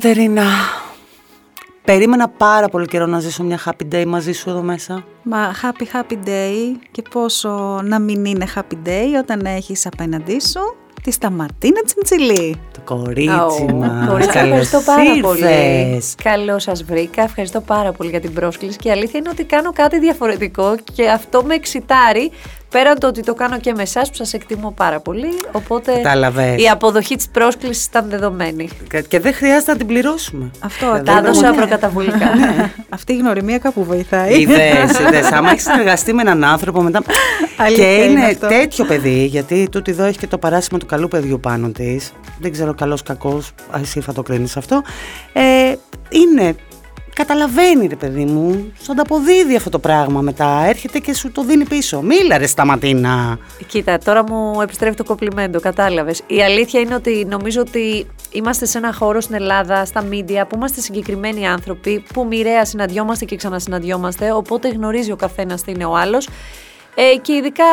Κατερίνα, περίμενα πάρα πολύ καιρό να ζήσω μια happy day μαζί σου εδώ μέσα. Μα happy happy day και πόσο να μην είναι happy day όταν έχεις απέναντί σου τη Σταματίνα Τσιμτσιλή. Το κορίτσι Oh, μας. κορίτσι, Καλώς ευχαριστώ πάρα πολύ. ήρθες. Καλώς σας βρήκα. Ευχαριστώ πάρα πολύ για την πρόσκληση. Και η αλήθεια είναι ότι κάνω κάτι διαφορετικό και αυτό με εξητάρει. Πέραν το ότι το κάνω και με εσάς που σας εκτιμώ πάρα πολύ. Οπότε Κατάλαβες. η αποδοχή της πρόσκλησης ήταν δεδομένη. Και δεν χρειάζεται να την πληρώσουμε. Αυτό Δεν Τα ακριβώς. έδωσα Ναι. προκαταβολικά. Αυτή η γνωριμία κάπου βοηθάει. Είδες, είδες. Άμα έχεις συνεργαστεί με έναν άνθρωπο μετά. Αλήθεια και είναι είναι αυτό. τέτοιο παιδί, γιατί τούτη εδώ έχει και το παράσημο του καλού παιδιού πάνω της. Δεν ξέρω καλός κακός, εσύ θα το κρίνεις αυτό. Ε, είναι. Καταλαβαίνει ρε παιδί μου, σου ανταποδίδει αυτό το πράγμα μετά. Έρχεται και σου το δίνει πίσω. Μίλα ρε Σταματίνα. Κοίτα, τώρα μου επιστρέφει το κοπλιμέντο, κατάλαβες. Η αλήθεια είναι ότι νομίζω ότι είμαστε σε ένα χώρο στην Ελλάδα, στα μίντια, που είμαστε συγκεκριμένοι άνθρωποι, που μοιραία συναντιόμαστε και ξανασυναντιόμαστε, οπότε γνωρίζει ο καθένας τι είναι ο άλλος. Ε, και ειδικά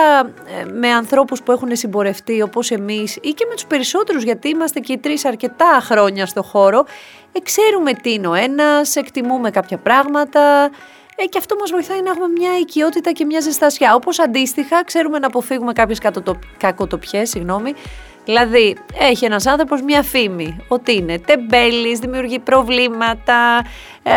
ε, με ανθρώπους που έχουν συμπορευτεί όπως εμείς ή και με τους περισσότερους γιατί είμαστε και οι τρεις αρκετά χρόνια στο χώρο ε, ξέρουμε τι είναι ο ένας, εκτιμούμε κάποια πράγματα ε, και αυτό μας βοηθάει να έχουμε μια οικειότητα και μια ζεστασιά. Όπως αντίστοιχα ξέρουμε να αποφύγουμε κάποιες κατοτο... κακοτοπιές, συγγνώμη. Δηλαδή, έχει ένας άνθρωπος μια φήμη ότι είναι τεμπέλης, δημιουργεί προβλήματα, ε,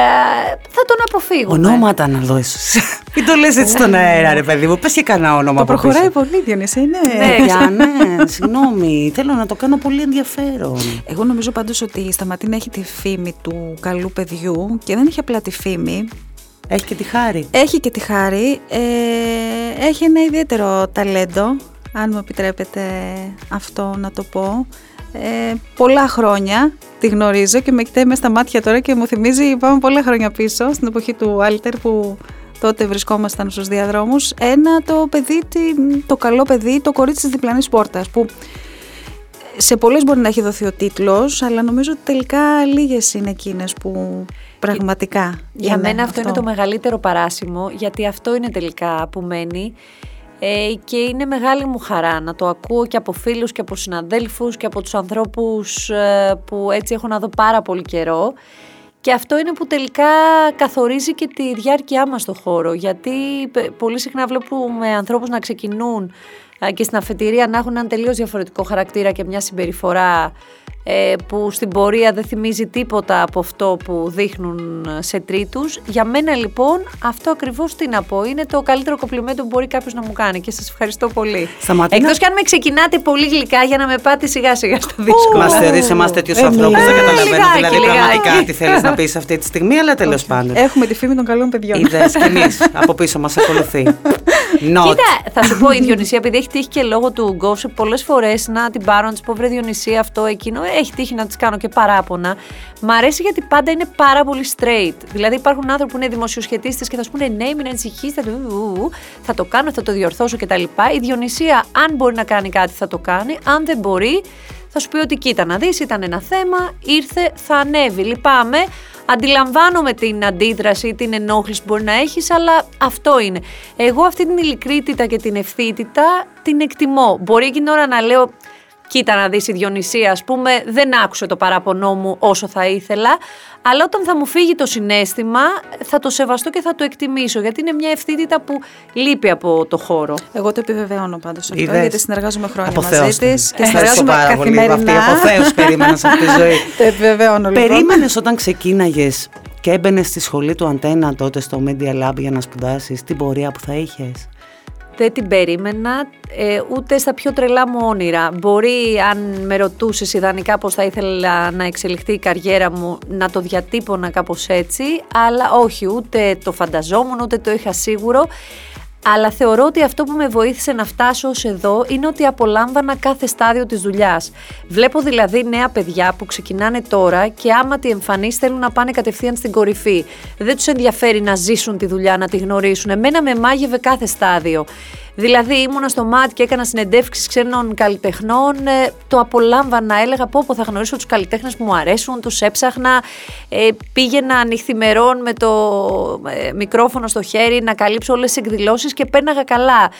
θα τον αποφύγουμε. Ονόματα να δώσει. Μην το λες έτσι στον αέρα, ρε παιδί μου. Πες και κανένα όνομα. Το από προχωράει πίσω. πολύ, Διονύση, είναι. Ναι. Για ναι, συγγνώμη. Θέλω να το κάνω πολύ ενδιαφέρον. Εγώ νομίζω πάντως ότι η Σταματίνα έχει τη φήμη του καλού παιδιού και δεν έχει απλά τη φήμη. Έχει και τη χάρη. Έχει και τη χάρη. Ε, έχει ένα ιδιαίτερο ταλέντο, αν μου επιτρέπετε αυτό να το πω. Ε, πολλά χρόνια τη γνωρίζω και με κοιτάει μες στα μάτια τώρα και μου θυμίζει πάμε πολλά χρόνια πίσω στην εποχή του Άλτερ που τότε βρισκόμασταν στους διαδρόμους ένα το παιδί, τι- το καλό παιδί, το κορίτσι της διπλανής πόρτας που σε πολλές μπορεί να έχει δοθεί ο τίτλος αλλά νομίζω ότι τελικά λίγες είναι εκείνες που πραγματικά Για είναι μένα αυτό, είναι το μεγαλύτερο παράσημο, γιατί αυτό είναι τελικά που μένει ε, και είναι μεγάλη μου χαρά να το ακούω και από φίλους και από συναδέλφους και από τους ανθρώπους ε, που έτσι έχω να δω πάρα πολύ καιρό. Και αυτό είναι που τελικά καθορίζει και τη διάρκειά μας στο χώρο γιατί πε- πολύ συχνά βλέπουμε ανθρώπους να ξεκινούν ε, και στην αφετηρία να έχουν έναν τελείως διαφορετικό χαρακτήρα και μια συμπεριφορά ε, που στην πορεία δεν θυμίζει τίποτα από αυτό που δείχνουν σε τρίτους. Για μένα λοιπόν αυτό ακριβώς τι να πω, είναι το καλύτερο κομπλιμέντο που μπορεί κάποιος να μου κάνει και σας ευχαριστώ πολύ. Σταματίνα. Εκτός και αν με ξεκινάτε πολύ γλυκά για να με πάτε σιγά σιγά στο δύσκολο. Μα θεωρείς εμάς τέτοιους Ε, ανθρώπους. ναι. Δεν καταλαβαίνω Λιγάκι, δηλαδή λιγάκι. πραγματικά τι θέλεις να πεις αυτή τη στιγμή, αλλά τέλος πάντων. Έχουμε τη φήμη των καλών παιδιών. Είδες και εμεί από πίσω μας ακολουθεί. Not. Κοίτα, θα σου πω η Διονυσία, επειδή έχει τύχει και λόγω του gossip πολλές φορές να την πάρω, να της πω βρε Διονυσία αυτό, εκείνο. Έχει τύχει να της κάνω και παράπονα. Μ' αρέσει γιατί πάντα είναι πάρα πολύ straight. Δηλαδή υπάρχουν άνθρωποι που είναι δημοσιοσχετίστες και θα σου πούνε ναι, μην ανησυχείς, θα το, ου, ου, ου, θα το κάνω, θα το διορθώσω κτλ. Η Διονυσία, αν μπορεί να κάνει κάτι, θα το κάνει. Αν δεν μπορεί, θα σου πει ότι κοίτα να δεις, ήταν ένα θέμα, ήρθε, θα ανέβει. Λυπάμαι, αντιλαμβάνομαι την αντίδραση, την ενόχληση που μπορεί να έχεις, αλλά αυτό είναι. Εγώ αυτή την ειλικρίτητα και την ευθύτητα την εκτιμώ. Μπορεί εκείνη την ώρα να λέω, κοίτα να δεις η Διονυσία, ας πούμε, δεν άκουσε το παράπονό μου όσο θα ήθελα, αλλά όταν θα μου φύγει το συνέστημα, θα το σεβαστώ και θα το εκτιμήσω, γιατί είναι μια ευθύτητα που λείπει από το χώρο. Εγώ το επιβεβαιώνω πάντως αυτό, Είδες. γιατί συνεργάζομαι χρόνια Από μαζί Θεός της την. και Ευχαριστώ συνεργάζομαι πάρα πολύ. καθημερινά. Αυτή από Θεός περίμενα σε αυτή τη ζωή. το επιβεβαιώνω λοιπόν. Περίμενες όταν ξεκίναγες και έμπαινες στη σχολή του Αντένα τότε στο Media Lab για να σπουδάσεις την πορεία που θα είχες; Δεν την περίμενα ε, ούτε στα πιο τρελά μου όνειρα. Μπορεί αν με ρωτούσες ιδανικά πώς θα ήθελα να εξελιχθεί η καριέρα μου να το διατύπωνα κάπως έτσι, αλλά όχι ούτε το φανταζόμουν ούτε το είχα σίγουρο. Αλλά θεωρώ ότι αυτό που με βοήθησε να φτάσω ως εδώ είναι ότι απολάμβανα κάθε στάδιο της δουλειάς. Βλέπω δηλαδή νέα παιδιά που ξεκινάνε τώρα και άμα τη εμφανείς θέλουν να πάνε κατευθείαν στην κορυφή. Δεν τους ενδιαφέρει να ζήσουν τη δουλειά, να τη γνωρίσουν. Εμένα με μάγευε κάθε στάδιο. Δηλαδή ήμουνα στο ΜΑΤ και έκανα συνεντεύξεις ξένων καλλιτεχνών. Ε, το απολάμβανα, έλεγα πω, πω θα γνωρίσω τους καλλιτέχνες που μου αρέσουν, τους έψαχνα. Ε, πήγαινα νυχθημερών με το ε, μικρόφωνο στο χέρι να καλύψω όλες τις εκδηλώσεις και πέναγα καλά.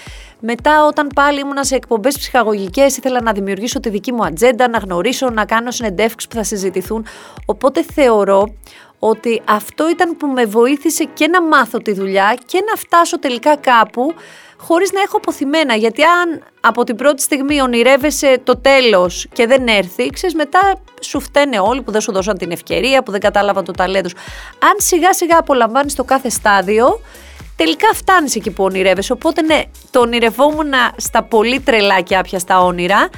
Μετά, όταν πάλι ήμουνα σε εκπομπές ψυχαγωγικές, ήθελα να δημιουργήσω τη δική μου ατζέντα, να γνωρίσω, να κάνω συνεντεύξεις που θα συζητηθούν. Οπότε θεωρώ ότι αυτό ήταν που με βοήθησε και να μάθω τη δουλειά και να φτάσω τελικά κάπου χωρίς να έχω αποθυμένα. Γιατί αν από την πρώτη στιγμή ονειρεύεσαι το τέλος και δεν έρθει, ξέρεις μετά σου φταίνε όλοι που δεν σου δώσαν την ευκαιρία, που δεν κατάλαβαν το ταλέντο Αν σιγά σιγά απολαμβάνεις το κάθε στάδιο, τελικά φτάνεις εκεί που ονειρεύεσαι. Οπότε ναι, το ονειρευόμουν στα πολύ τρελά και άπιαστα όνειρα,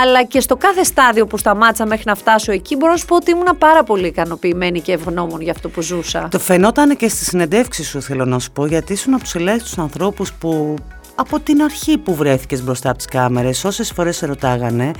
αλλά και στο κάθε στάδιο που σταμάτησα μέχρι να φτάσω εκεί, μπορώ να σου πω ότι ήμουν πάρα πολύ ικανοποιημένη και ευγνώμων για αυτό που ζούσα. Το φαινόταν και στη συνεντεύξη σου, θέλω να σου πω, γιατί ήσουν από τους ελάχιστου ανθρώπους που από την αρχή που βρέθηκες μπροστά από τις κάμερες, όσες φορές σε ρωτάγανε,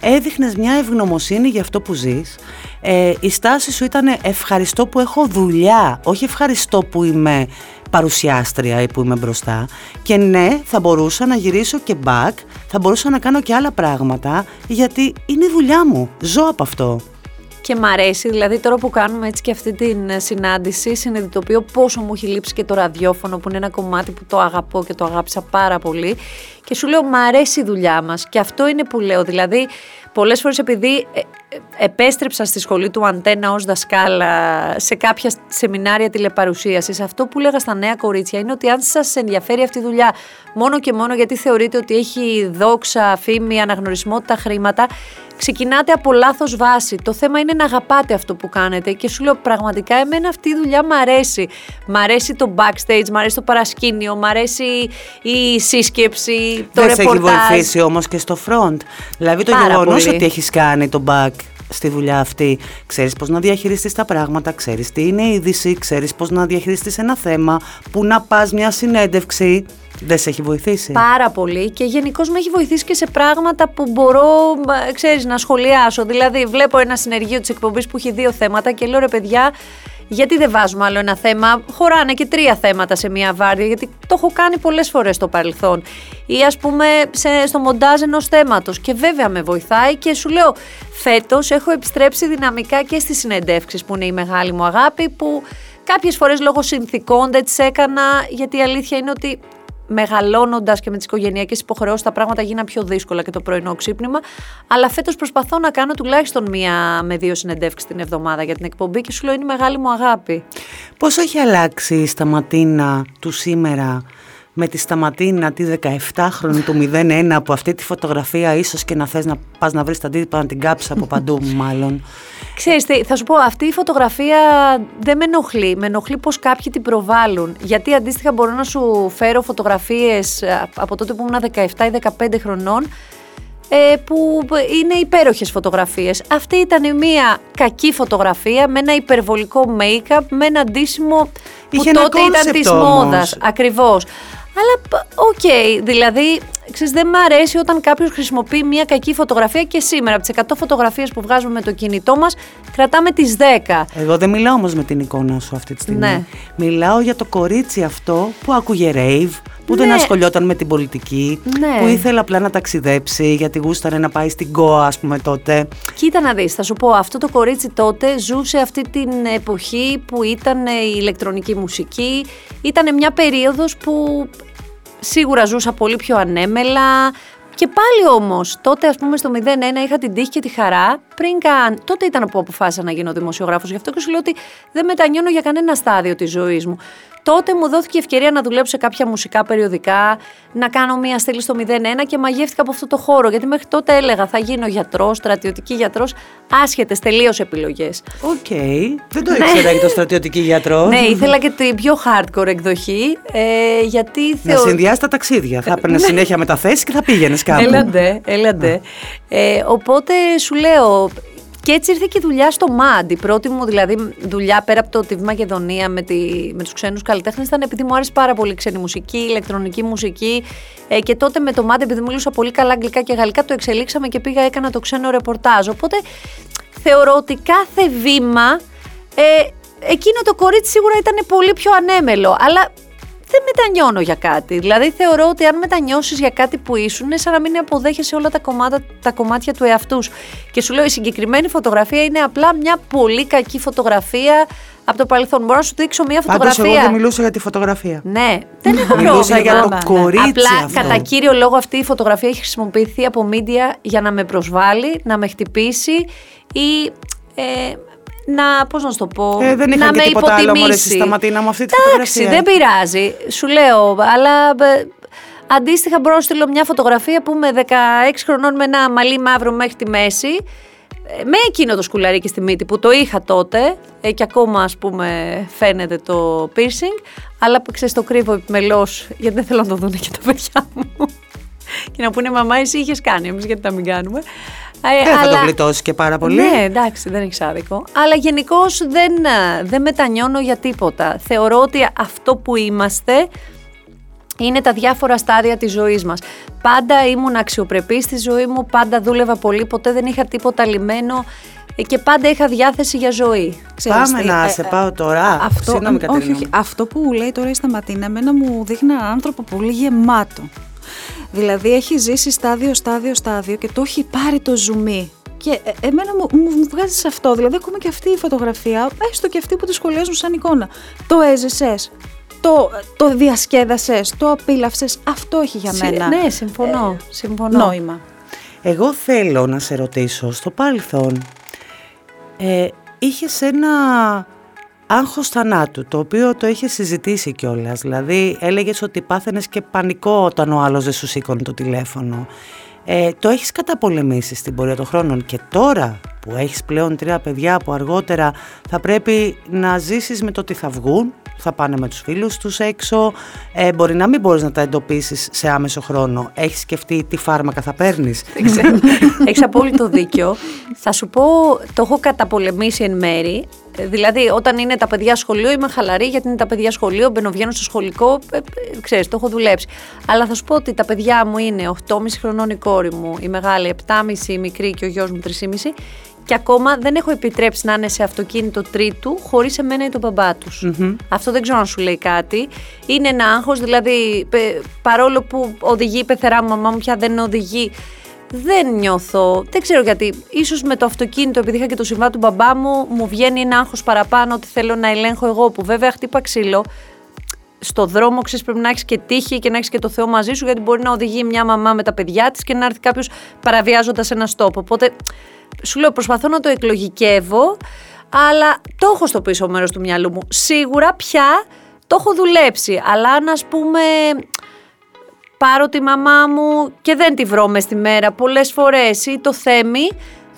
έδειχνες μια ευγνωμοσύνη για αυτό που ζεις. Ε, η στάση σου ήταν ευχαριστώ που έχω δουλειά, όχι ευχαριστώ που είμαι παρουσιάστρια ή που είμαι μπροστά και ναι θα μπορούσα να γυρίσω και back, θα μπορούσα να κάνω και άλλα πράγματα γιατί είναι η δουλειά μου, ζω από αυτό. Και μ' αρέσει, δηλαδή τώρα που κάνουμε έτσι και αυτή την συνάντηση, συνειδητοποιώ πόσο μου έχει λείψει και το ραδιόφωνο που είναι ένα κομμάτι που το αγαπώ και το αγάπησα πάρα πολύ. Και σου λέω, μ' αρέσει η δουλειά μας και αυτό είναι που λέω, δηλαδή πολλές φορές επειδή ε, επέστρεψα στη σχολή του Αντένα ως δασκάλα σε κάποια σεμινάρια τηλεπαρουσίασης. Αυτό που λέγα στα νέα κορίτσια είναι ότι αν σας ενδιαφέρει αυτή η δουλειά μόνο και μόνο γιατί θεωρείτε ότι έχει δόξα, φήμη, αναγνωρισμότητα, χρήματα, ξεκινάτε από λάθος βάση. Το θέμα είναι να αγαπάτε αυτό που κάνετε και σου λέω πραγματικά εμένα αυτή η δουλειά μου αρέσει. Μ' αρέσει το backstage, μ' αρέσει το παρασκήνιο, μ' αρέσει η σύσκεψη, το Δεν ρεπορτάζ. Δεν σε έχει βοηθήσει όμως και στο front. Δηλαδή το γεγονός ότι έχεις κάνει το back στη δουλειά αυτή. Ξέρεις πώς να διαχειριστείς τα πράγματα, ξέρεις τι είναι είδηση, ξέρεις πώς να διαχειριστείς ένα θέμα, που να πας μια συνέντευξη. Δεν σε έχει βοηθήσει. Πάρα πολύ και γενικώς με έχει βοηθήσει και σε πράγματα που μπορώ, ξέρεις, να σχολιάσω. Δηλαδή, βλέπω ένα συνεργείο της εκπομπής που έχει δύο θέματα και λέω ρε παιδιά, γιατί δεν βάζουμε άλλο ένα θέμα; Χωράνε και τρία θέματα σε μία βάρδια, γιατί το έχω κάνει πολλές φορές στο παρελθόν. Ή ας πούμε σε, στο μοντάζ ενός θέματος. Και βέβαια με βοηθάει και σου λέω, φέτος έχω επιστρέψει δυναμικά και στις συνεντεύξεις που είναι η μεγάλη μου αγάπη, που κάποιες φορές λόγω συνθηκών δεν τις έκανα, γιατί η αλήθεια είναι ότι μεγαλώνοντας και με τις οικογενειακές υποχρεώσεις, τα πράγματα γίνανε πιο δύσκολα και το πρωινό ξύπνημα. Αλλά φέτος προσπαθώ να κάνω τουλάχιστον μία με δύο συνεντεύξεις την εβδομάδα για την εκπομπή και σου λέω είναι η μεγάλη μου αγάπη. Πώς έχει αλλάξει η σταματίνα του σήμερα με τη σταματίνα τη 17χρονη του 01 από αυτή τη φωτογραφία ίσως και να θες να πας να βρεις τα αντίτυπα να την κάψεις από παντού μάλλον. Ξέρεις τι, θα σου πω, αυτή η φωτογραφία δεν με ενοχλεί. Με ενοχλεί πως κάποιοι την προβάλλουν. Γιατί αντίστοιχα μπορώ να σου φέρω φωτογραφίες ε, από τότε που ήμουν 17 ή 15 χρονών ε, που είναι υπέροχες φωτογραφίες. Αυτή ήταν μια κακή φωτογραφία με ένα υπερβολικό make-up, με ένα ντύσιμο που τότε ήταν της μόδας. Ακριβώς. Αλλά ok, okay, δηλαδή ξέρεις, δεν μ' αρέσει όταν κάποιος χρησιμοποιεί μια κακή φωτογραφία και σήμερα από τις 100 φωτογραφίες που βγάζουμε με το κινητό μας, κρατάμε τις 10. Εγώ δεν μιλάω όμως με την εικόνα σου αυτή τη στιγμή. Ναι. Μιλάω για το κορίτσι αυτό που άκουγε rave, που δεν ναι. ασχολιόταν με την πολιτική, ναι. που ήθελε απλά να ταξιδέψει γιατί γούσταρε να πάει στην Γκόα, ας πούμε τότε. Κοίτα να δεις, θα σου πω, αυτό το κορίτσι τότε ζούσε αυτή την εποχή που ήταν η ηλεκτρονική μουσική. Ήταν μια περίοδος που σίγουρα ζούσα πολύ πιο ανέμελα. Και πάλι όμως, τότε ας πούμε στο 01 είχα την τύχη και τη χαρά πριν καν. Τότε ήταν που αποφάσισα να γίνω δημοσιογράφος. Γι' αυτό και σου λέω ότι δεν μετανιώνω για κανένα στάδιο της ζωής μου. Τότε μου δόθηκε η ευκαιρία να δουλέψω σε κάποια μουσικά περιοδικά, να κάνω μία στήλη στο 01 και μαγεύτηκα από αυτό το χώρο. Γιατί μέχρι τότε έλεγα θα γίνω γιατρός, στρατιωτική γιατρός, άσχετες τελείως επιλογές. OK. Okay. Δεν το ήξερα για το στρατιωτική γιατρό. ναι, ήθελα και την πιο hardcore εκδοχή. Ε, γιατί θεω... Να συνδυάσει τα ταξίδια. Θα έπαιρνε ναι. συνέχεια μεταθέσεις και θα πήγαινες κάπου. Έλα ντε, έλα ντε. Ε, οπότε σου λέω, και έτσι ήρθε και η δουλειά στο MAD. Η πρώτη μου δηλαδή δουλειά πέρα από το TV Μακεδονία με, τη, με τους ξένους καλλιτέχνες ήταν επειδή μου άρεσε πάρα πολύ ξένη μουσική, ηλεκτρονική μουσική. Ε, και τότε με το MAD, επειδή μιλούσα πολύ καλά αγγλικά και γαλλικά, το εξελίξαμε και πήγα, έκανα το ξένο ρεπορτάζ. Οπότε θεωρώ ότι κάθε βήμα. Ε, εκείνο το κορίτσι σίγουρα ήταν πολύ πιο ανέμελο. Αλλά δεν μετανιώνω για κάτι. Δηλαδή θεωρώ ότι αν μετανιώσεις για κάτι που ήσουν, είναι σαν να μην αποδέχεσαι όλα τα κομμάτια, τα κομμάτια του εαυτούς σου. Και σου λέω, η συγκεκριμένη φωτογραφία είναι απλά μια πολύ κακή φωτογραφία από το παρελθόν. Μπορώ να σου δείξω μια φωτογραφία. Πάντως εγώ δεν μιλούσα για τη φωτογραφία. Ναι, δεν έχω Μιλούσα για πρόβλημα. το κορίτσι Απλά αυτό. κατά κύριο λόγο αυτή η φωτογραφία έχει χρησιμοποιηθεί από μίντια για να με προσβάλλει, να με χτυπήσει ή ε, να, πώς να σου το πω, Ε, δεν να είχαν και με τίποτα άλλο, μωρέ, υποτιμήσεις. στη Σταματίνα μου αυτή τη Εντάξει, φωτογραφία. δεν πειράζει, σου λέω, αλλά ε, αντίστοιχα μπορώ να στείλω μια φωτογραφία που είμαι 16 χρονών με ένα μαλλί μαύρο μέχρι τη μέση, ε, με εκείνο το σκουλαρίκι στη μύτη που το είχα τότε. Ε, και ακόμα ας πούμε φαίνεται το piercing. Αλλά που ξέρεις το κρύβω επιμελώς γιατί δεν θέλω να το δουν και τα παιδιά μου. Και να πούνε μαμά εσύ είχες κάνει εμείς γιατί τα μην κάνουμε. Ε, Δεν θα το γλιτώσεις και πάρα πολύ. ναι, εντάξει, δεν έχει άδικο. Αλλά γενικώς δεν, ε, δεν μετανιώνω για τίποτα. Θεωρώ ότι αυτό που είμαστε είναι τα διάφορα στάδια της ζωής μας. Πάντα ήμουν αξιοπρεπής στη ζωή μου, πάντα δούλευα πολύ, ποτέ δεν είχα τίποτα λιμένο ε, και πάντα είχα διάθεση για ζωή. Ξέρεις Πάμε τι, να ε, σε ε, πάω τώρα. Αυτό, Συγγνώμη, όχι, Κατερίνα όχι, μου. αυτό που λέει τώρα η Σταματίνα, εμένα μου δείχνει έναν άνθρωπο πολύ γεμάτο. Δηλαδή έχει ζήσει στάδιο, στάδιο, στάδιο και το έχει πάρει το ζουμί. Και ε, εμένα μου, μου, μου βγάζει σε αυτό. Δηλαδή, ακόμα και αυτή η φωτογραφία, έστω και αυτή που τη σχολιάζουν σαν εικόνα. Το έζησες, το, το διασκέδασες, το απίλαυσε. Αυτό έχει για Συ- μένα Ναι, συμφωνώ. συμφωνώ. νόημα. Εγώ θέλω να σε ρωτήσω, στο παρελθόν ε, είχες ένα άγχος θανάτου, το οποίο το είχε συζητήσει κιόλας. Δηλαδή έλεγες ότι πάθαινες και πανικό όταν ο άλλος δεν σου σήκωνε το τηλέφωνο. Ε, το έχεις καταπολεμήσει στην πορεία των χρόνων και τώρα που έχεις πλέον τρία παιδιά που αργότερα θα πρέπει να ζήσεις με το ότι θα βγουν, θα πάνε με τους φίλους τους έξω, ε, μπορεί να μην μπορείς να τα εντοπίσεις σε άμεσο χρόνο. Έχεις σκεφτεί τι φάρμακα θα παίρνεις; Έχεις απόλυτο δίκιο. Θα σου πω, το έχω καταπολεμήσει εν μέρη. Ε, Δηλαδή, όταν είναι τα παιδιά σχολείο, είμαι χαλαρή γιατί είναι τα παιδιά σχολείο, μπαίνω στο σχολικό, ε, ε, ξέρεις, το έχω δουλέψει. Αλλά θα σου πω ότι τα παιδιά μου είναι 8,5 χρονών η κόρη μου, η μεγάλη 7,5 η μικρή και ο γιος μου 3,5 και ακόμα δεν έχω επιτρέψει να είναι σε αυτοκίνητο τρίτου χωρίς εμένα ή τον μπαμπά τους. Αυτό δεν ξέρω αν σου λέει κάτι. Είναι ένα άγχος, δηλαδή πε- παρόλο που οδηγεί η πεθερά μου, μαμά μου πια δεν οδηγεί, δεν νιώθω, δεν ξέρω γιατί. Ίσως με το αυτοκίνητο, επειδή είχα και το συμβά του μπαμπά μου, μου βγαίνει ένα άγχος παραπάνω ότι θέλω να ελέγχω εγώ, που βέβαια χτύπα ξύλο. Στο δρόμο ξέρεις πρέπει να έχεις και τύχη και να έχεις και το Θεό μαζί σου, γιατί μπορεί να οδηγεί μια μαμά με τα παιδιά της και να έρθει κάποιος παραβιάζοντας ένα στόπο. Οπότε σου λέω, προσπαθώ να το εκλογικεύω, αλλά το έχω στο πίσω μέρος του μυαλού μου. Σίγουρα πια το έχω δουλέψει, αλλά αν ας πούμε πάρω τη μαμά μου και δεν τη βρω μες στη μέρα πολλές φορές ή το θέμη,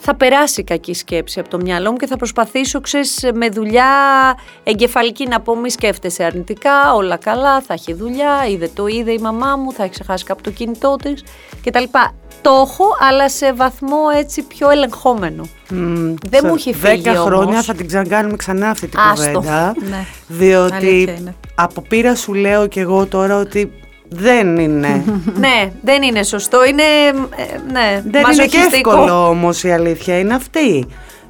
θα περάσει η κακή σκέψη από το μυαλό μου και θα προσπαθήσω, ξέρεις, με δουλειά εγκεφαλική να πω μη σκέφτεσαι αρνητικά, όλα καλά, θα έχει δουλειά, είδε το είδε η μαμά μου, θα έχει ξεχάσει κάπου το κινητό της κτλ. Το έχω, αλλά σε βαθμό έτσι πιο ελεγχόμενο. Μμ, Δεν σε μου έχει φύγει 10 χρόνια όμως. θα την ξανακάνουμε ξανά αυτή την Άστο. κουβέντα. Ναι. Διότι Αλήθεια είναι. από πείρα σου λέω και εγώ τώρα ότι δεν είναι. ναι, δεν είναι σωστό, είναι, ε, ναι, δεν είναι και μαζοχιστικό. εύκολο όμως η αλήθεια είναι αυτή.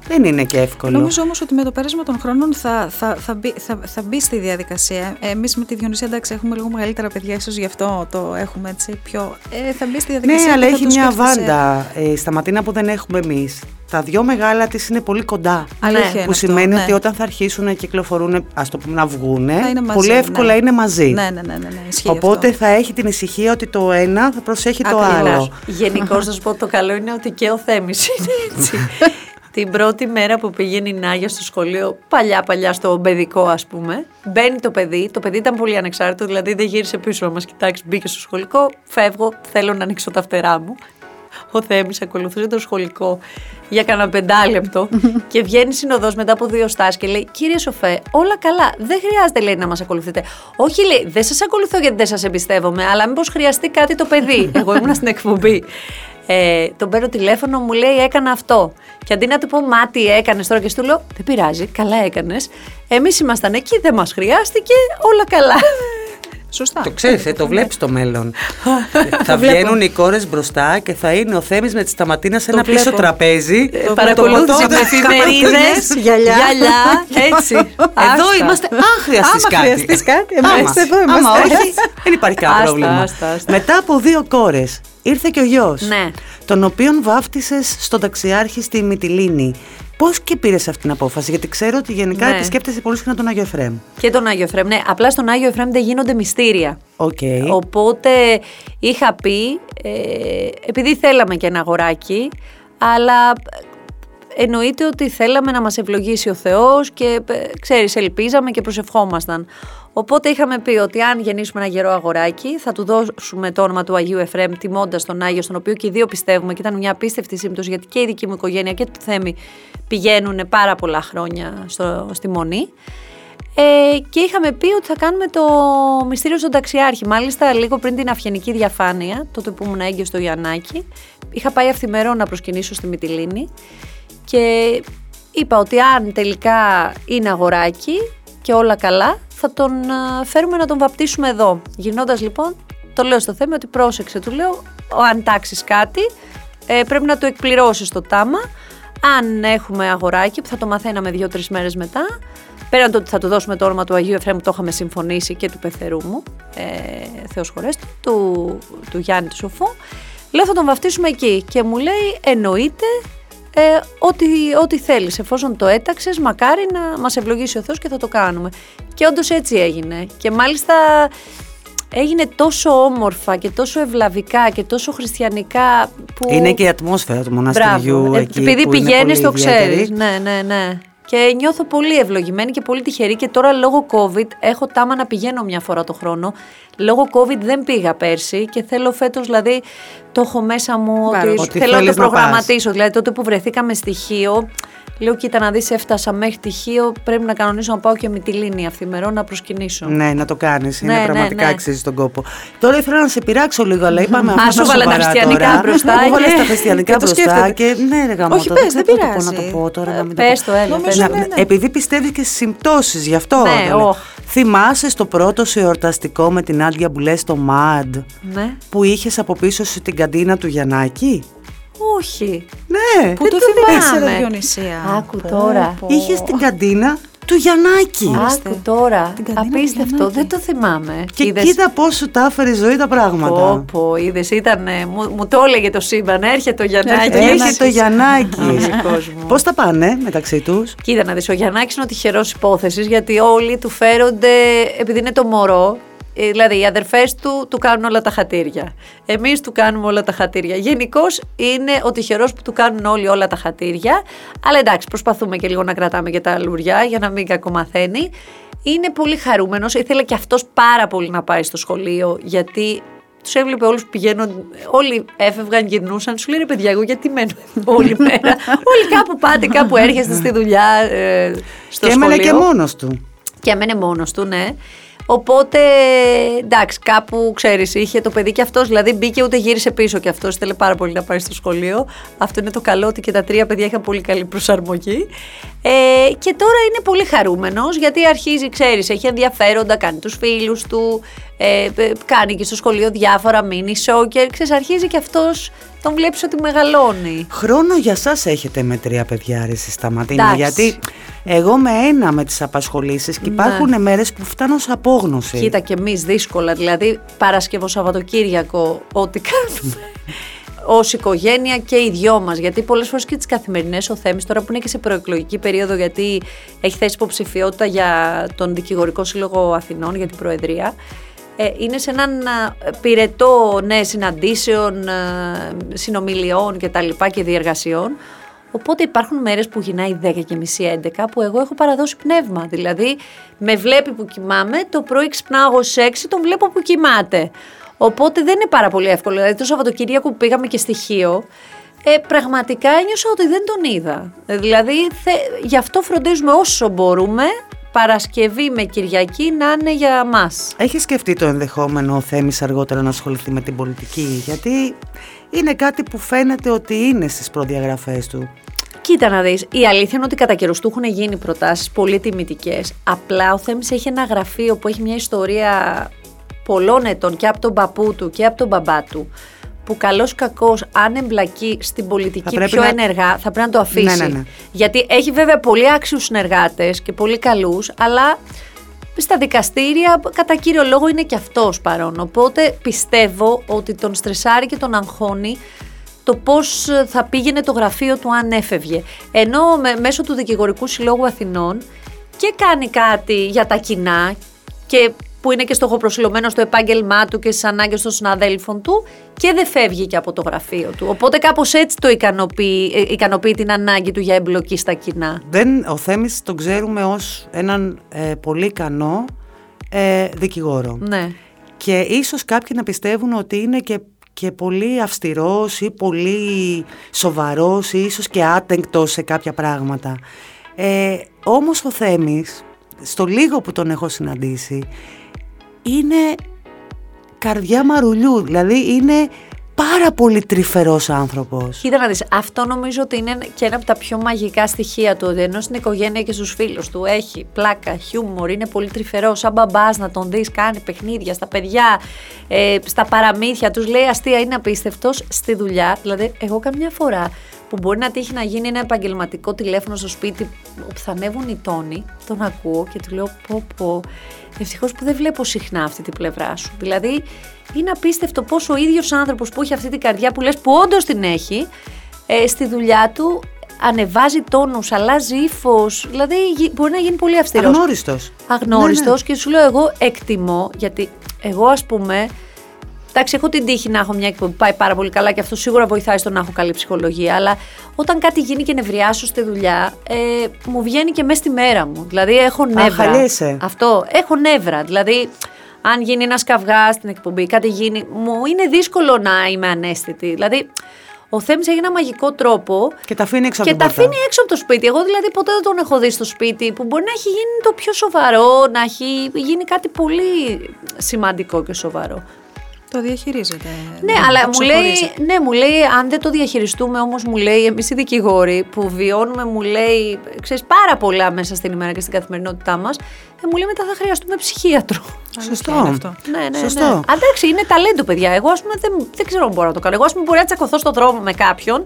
Δεν είναι και εύκολο. Νομίζω όμως ότι με το πέρασμα των χρόνων θα, θα, θα, μπει, θα, θα μπει στη διαδικασία. Εμείς με τη Διονυσία εντάξει έχουμε λίγο μεγαλύτερα παιδιά, ίσως γι' αυτό το έχουμε έτσι πιο... Ε, θα μπει στη διαδικασία. Ναι, αλλά και θα έχει το μια σκέφτεσαι. βάντα ε, στα ματίνα που δεν έχουμε εμείς. Τα δυο μεγάλα της είναι πολύ κοντά. Αλήθεια Ναι, είναι που αυτό, σημαίνει ναι. ότι όταν θα αρχίσουν να κυκλοφορούν, ας το πούμε να βγούνε, Θα είναι μαζί, πολύ εύκολα ναι. είναι μαζί. Ναι, ναι, ναι, ναι, ναι, ισχύει Οπότε αυτό. θα έχει την ησυχία ότι το ένα θα προσέχει το Ακριβώς. άλλο. Γενικώς, θα σου πω το καλό είναι ότι και ο Θέμης είναι έτσι. Την πρώτη μέρα που πήγαινε η Νάγια στο σχολείο, παλιά-παλιά στο παιδικό, ας πούμε, μπαίνει το παιδί. Το παιδί ήταν πολύ ανεξάρτητο, δηλαδή δεν γύρισε πίσω να μας κοιτάξει. Μπήκε στο σχολικό, φεύγω, θέλω να ανοίξω τα φτερά μου. Ο Θέμης ακολουθούσε το σχολικό για κανένα πεντάλεπτο και βγαίνει συνοδός μετά από δύο στάσεις και λέει: Κύριε Σοφέ, όλα καλά. Δεν χρειάζεται, λέει, να μας ακολουθείτε. Όχι, λέει, δεν σας ακολουθώ γιατί δεν σας εμπιστεύομαι, αλλά μήπως χρειαστεί κάτι το παιδί. Εγώ ήμουν στην εκπομπή. Ε, τον παίρνω τηλέφωνο, μου λέει: Έκανα αυτό. Και αντί να του πω, Μα τι έκανες τώρα, και σου λέω: Δεν πειράζει, καλά έκανες. Εμείς ήμασταν εκεί, δεν μας χρειάστηκε, όλα καλά. Σωστά. Το ξέρεις, ε, το βλέπεις το μέλλον. θα βγαίνουν οι κόρες μπροστά και θα είναι ο Θέμης με τη σταματίνα σε Το ένα πίσω βλέπω. τραπέζι. Ε, Παρακολούθηση με εφημερίδες, γυαλιά. έτσι. Εδώ είμαστε. Αν χρειαστείς Άμα κάτι. χρειαστείς κάτι, Άμα. εμείς εδώ Άμα είμαστε. όχι, δεν υπάρχει κανένα Άστα, πρόβλημα. άστα, άστα. Μετά από δύο κόρες ήρθε και ο γιος. Ναι. Τον οποίον βάφτισες στον Ταξιάρχη στη Μυτιλίνη. Πώς και πήρες αυτή την απόφαση, Γιατί ξέρω ότι γενικά Ναι. επισκέπτεσαι πολύ συχνά τον Άγιο Εφραίμ. Και τον Άγιο Εφραίμ. Ναι, απλά στον Άγιο Εφραίμ δεν γίνονται μυστήρια. Οκ. Οπότε είχα πει, ε, επειδή θέλαμε και ένα αγοράκι, αλλά εννοείται ότι θέλαμε να μας ευλογήσει ο Θεός και ε, ξέρεις, ελπίζαμε και προσευχόμασταν. Οπότε είχαμε πει ότι αν γεννήσουμε ένα γερό αγοράκι, θα του δώσουμε το όνομα του Αγίου Εφρέμ, τιμώντας τον Άγιο, στον οποίο και οι δύο πιστεύουμε και ήταν μια απίστευτη σύμπτωση, γιατί και η δική μου οικογένεια και το Θέμη πηγαίνουν πάρα πολλά χρόνια στο, στη Μονή. Ε, και είχαμε πει ότι θα κάνουμε το μυστήριο στον ταξιάρχη. Μάλιστα, λίγο πριν την αυγενική διαφάνεια, τότε που ήμουν έγκυος στο Γιαννάκι, είχα πάει αυθημερό να προσκυνήσω στη Μυτιλίνη και είπα ότι αν τελικά είναι αγοράκι και όλα καλά, θα τον α, φέρουμε να τον βαπτίσουμε εδώ. Γυρνώντας λοιπόν, το λέω στο θέμα ότι πρόσεξε, του λέω, αν τάξεις κάτι, ε, πρέπει να το εκπληρώσεις το τάμα. Αν έχουμε αγοράκι που θα το μαθαίναμε δύο-τρεις μέρες μετά, πέραν το ότι θα του δώσουμε το όνομα του Αγίου Εφραίμ που το είχαμε συμφωνήσει και του πεθερού μου, ε, Θεός χωρέστο, του, του Γιάννη του Σοφού, λέω θα τον βαφτίσουμε εκεί. Και μου λέει εννοείται ε, ό,τι, ό,τι θέλεις, εφόσον το έταξες, μακάρι να μας ευλογήσει ο Θεός και θα το κάνουμε. Και όντως έτσι έγινε. Και μάλιστα έγινε τόσο όμορφα και τόσο ευλαβικά και τόσο χριστιανικά που... Είναι και η ατμόσφαιρα του μοναστηριού Μπράβο. Ε, εκεί. Επειδή που είναι πηγαίνεις, πολύ το ιδιαίτερη. ξέρεις. Ναι, ναι, ναι. Και νιώθω πολύ ευλογημένη και πολύ τυχερή και τώρα λόγω COVID έχω τάμα να πηγαίνω μια φορά το χρόνο. Λόγω COVID δεν πήγα πέρσι και θέλω φέτος δηλαδή το έχω μέσα μου Βάρος. ότι, Ότι θέλω να το θέλεις να πας. προγραμματίσω. δηλαδή τότε που βρεθήκαμε στοιχείο λέω κοίτα να δεις έφτασα μέχρι τυχείο πρέπει να κανονίσω να πάω και με τη λίνη αυθημερό να προσκυνήσω. Ναι, να το κάνεις. Είναι Ναι, ναι, πραγματικά ναι. αξίζει τον κόπο. Τώρα ήθελα να σε πειράξω λίγο, αλλά είπαμε Α, αυτά σου τα βάλε τα σοβαρά χριστιανικά τώρα. μπροστά Μου βάλες και- τα χριστιανικά και το μπροστά σκέφτεται. και ναι, ρε γαμώτο, Όχι, πες, δεν ξέρω το πειράζει. Πώ να το πω τώρα, να μην Πες το το, πω. έλα, Νομίζω πες. ναι, Να- ναι. Επειδή πιστεύεις και στι συμπτώσεις, γι' αυτό. Ναι, το λέω. όχ. Θυμάσαι στο πρώτο σου εορταστικό με την Άντια που λες το MAD Ναι. που είχες από πίσω σου την καντίνα του Γιαννάκη; Όχι. Ναι, Πού το Δεν ήξερα, θυμάμαι. Διονυσία; Άκου τώρα. είχες την καντίνα του Γιαννάκη. Άκου τώρα. Την καντίνα του Απίστευτο. Γιαννάκη. Δεν το θυμάμαι. Και Είδες- κοίτα πώ σου τα έφερε η ζωή τα πράγματα. Πω, πω, είδες, ήταν, μου, μου το έλεγε το σύμπαν, έρχεται ο Γιαννάκης. Έρχεται ο Έχει Γιαννάκης. το Γιαννάκη. Μουσικός μου. Πώς τα πάνε μεταξύ τους; Κοίτα να δεις, ο Γιαννάκης είναι ο τυχερός υπόθεσης, γιατί όλοι του φέρονται, επειδή είναι το μωρό, ε, δηλαδή οι αδερφές του του κάνουν όλα τα χατήρια. Εμείς του κάνουμε όλα τα χατήρια. Γενικώς είναι ο τυχερός που του κάνουν όλοι όλα τα χατήρια. Αλλά εντάξει, προσπαθούμε και λίγο να κρατάμε και τα λουριά για να μην κακομαθαίνει. Είναι πολύ χαρούμενος, ήθελε και αυτός πάρα πολύ να πάει στο σχολείο, γιατί τους έβλεπε όλους που πηγαίνουν, όλοι έφευγαν, γυρνούσαν. Σου λέει ρε παιδιά, εγώ γιατί μένω εδώ όλη μέρα; όλοι κάπου πάτε, κάπου έρχεστε στη δουλειά, ε, στο Και σχολείο. έμενε και μόνος του. Και έμενε μόνος του, ναι. Οπότε, εντάξει, κάπου ξέρεις, είχε το παιδί και αυτός, δηλαδή μπήκε ούτε γύρισε πίσω και αυτός. Ήθελε πάρα πολύ να πάει στο σχολείο. Αυτό είναι το καλό ότι και τα τρία παιδιά είχαν πολύ καλή προσαρμογή. Ε, και τώρα είναι πολύ χαρούμενος γιατί αρχίζει, ξέρεις, έχει ενδιαφέροντα, κάνει τους φίλους του, ε, ε, κάνει και στο σχολείο διάφορα mini show και ξέρεις, αρχίζει και αυτός, τον βλέπεις ότι μεγαλώνει. Χρόνο για σας έχετε με τρία παιδιά ρε στη Σταματίνα Εντάξει. Γιατί εγώ με ένα με τις απασχολήσεις Και υπάρχουν μέρες που φτάνω σε απόγνωση Κοίτα και εμείς δύσκολα, δηλαδή Παρασκευό Σαββατοκύριακο, ό,τι κάνουμε. Ω οικογένεια και οι δυο μας. Γιατί πολλές φορές και τις καθημερινές ο Θέμης τώρα που είναι και σε προεκλογική περίοδο, γιατί έχει θέσει υποψηφιότητα για τον Δικηγορικό Σύλλογο Αθηνών για την Προεδρία. Ε, είναι σε έναν α, πυρετό ναι, συναντήσεων, α, συνομιλιών και τα λοιπά και διεργασιών. Οπότε υπάρχουν μέρες που γυρνάει 10 και μισή 11 που εγώ έχω παραδώσει πνεύμα. Δηλαδή με βλέπει που κοιμάμαι, το πρωί ξυπνάω σε 6, τον βλέπω που κοιμάται. Οπότε δεν είναι πάρα πολύ εύκολο. Δηλαδή το Σαββατοκύριακο που πήγαμε και στοιχείο, ε, πραγματικά ένιωσα ότι δεν τον είδα. Ε, Δηλαδή θε, γι' αυτό φροντίζουμε όσο μπορούμε Παρασκευή με Κυριακή να είναι για μας. Έχεις σκεφτεί το ενδεχόμενο ο Θέμης αργότερα να ασχοληθεί με την πολιτική; Γιατί είναι κάτι που φαίνεται ότι είναι στις προδιαγραφές του Κοίτα να δεις, η αλήθεια είναι ότι κατά καιρούς του έχουν γίνει προτάσεις πολύ τιμητικές. Απλά ο Θέμης έχει ένα γραφείο που έχει μια ιστορία πολλών ετών και από τον παππού του και από τον μπαμπά του που καλός κακός αν εμπλακεί στην πολιτική πιο να... ενεργά θα πρέπει να το αφήσει. Ναι, ναι, ναι. Γιατί έχει βέβαια πολύ άξιους συνεργάτες και πολύ καλούς, αλλά στα δικαστήρια κατά κύριο λόγο είναι και αυτός παρόν. Οπότε πιστεύω ότι τον στρεσάρει και τον αγχώνει το πώς θα πήγαινε το γραφείο του αν έφευγε. Ενώ μέσω του Δικηγορικού Συλλόγου Αθηνών και κάνει κάτι για τα κοινά και που είναι και στοχοπροσιλωμένο στο επάγγελμά του και στις ανάγκες των συναδέλφων του και δεν φεύγει και από το γραφείο του. Οπότε κάπως έτσι το ικανοποιεί, ε, ικανοποιεί την ανάγκη του για εμπλοκή στα κοινά. Δεν, ο Θέμης τον ξέρουμε ως έναν ε, πολύ ικανό ε, δικηγόρο. Ναι. Και ίσως κάποιοι να πιστεύουν ότι είναι και, και πολύ αυστηρός ή πολύ σοβαρός ή ίσως και άτεγκτος σε κάποια πράγματα. Ε, όμως ο Θέμης, στο λίγο που τον έχω συναντήσει, είναι καρδιά μαρουλιού, δηλαδή είναι πάρα πολύ τρυφερός άνθρωπος. Κοίτα να δεις, αυτό νομίζω ότι είναι και ένα από τα πιο μαγικά στοιχεία του, ότι ενώ στην οικογένεια και στους φίλους του έχει πλάκα, χιούμορ, είναι πολύ τρυφερός, σαν μπαμπάς να τον δεις, κάνει παιχνίδια στα παιδιά, ε, στα παραμύθια, τους λέει αστεία, είναι απίστευτος στη δουλειά. Δηλαδή, εγώ καμιά φορά που μπορεί να τύχει να γίνει ένα επαγγελματικό τηλέφωνο στο σπίτι όπου θα ανέβουν οι τόνοι, τον ακούω και του λέω πω πω, ευτυχώς που δεν βλέπω συχνά αυτή την πλευρά σου. Δηλαδή είναι απίστευτο πόσο ο ίδιος άνθρωπος που έχει αυτή την καρδιά που λες που όντως την έχει, ε, στη δουλειά του ανεβάζει τόνους, αλλάζει ύφος. Δηλαδή μπορεί να γίνει πολύ αυστηρός. Αγνώριστος. Αγνώριστος ναι, ναι. και σου λέω εγώ εκτιμώ, γιατί εγώ ας πούμε Εντάξει, έχω την τύχη να έχω μια εκπομπή που πάει πάρα πολύ καλά και αυτό σίγουρα βοηθάει στο να έχω καλή ψυχολογία. Αλλά όταν κάτι γίνει και νευριάσω στη δουλειά, ε, μου βγαίνει και μέσα στη μέρα μου. Δηλαδή έχω νεύρα. Αχαλέσαι. Αυτό. Έχω νεύρα. Δηλαδή, αν γίνει ένας καυγάς στην εκπομπή, κάτι γίνει, μου είναι δύσκολο να είμαι ανέστητη. Δηλαδή, ο Θέμης έχει ένα μαγικό τρόπο. Και τα αφήνει έξω από το Και τα αφήνει έξω από το σπίτι. Εγώ δηλαδή ποτέ δεν τον έχω δει στο σπίτι που μπορεί να έχει γίνει το πιο σοβαρό, να έχει γίνει κάτι πολύ σημαντικό και σοβαρό. Το διαχειρίζεται. Ναι, αλλά μου λέει, ναι, μου λέει, αν δεν το διαχειριστούμε όμως, μου λέει, εμείς οι δικηγόροι που βιώνουμε, μου λέει, ξέρεις πάρα πολλά μέσα στην ημέρα και στην καθημερινότητά μας, ε, μου λέει μετά θα χρειαστούμε ψυχίατρο. Σωστό. αυτό. Ναι, ναι, Σωστό. ναι. Εντάξει, είναι ταλέντο, παιδιά. Εγώ, ας πούμε, δεν, δεν ξέρω αν μπορώ να το κάνω. Εγώ, ας πούμε, μπορεί να τσακωθώ στον δρόμο με κάποιον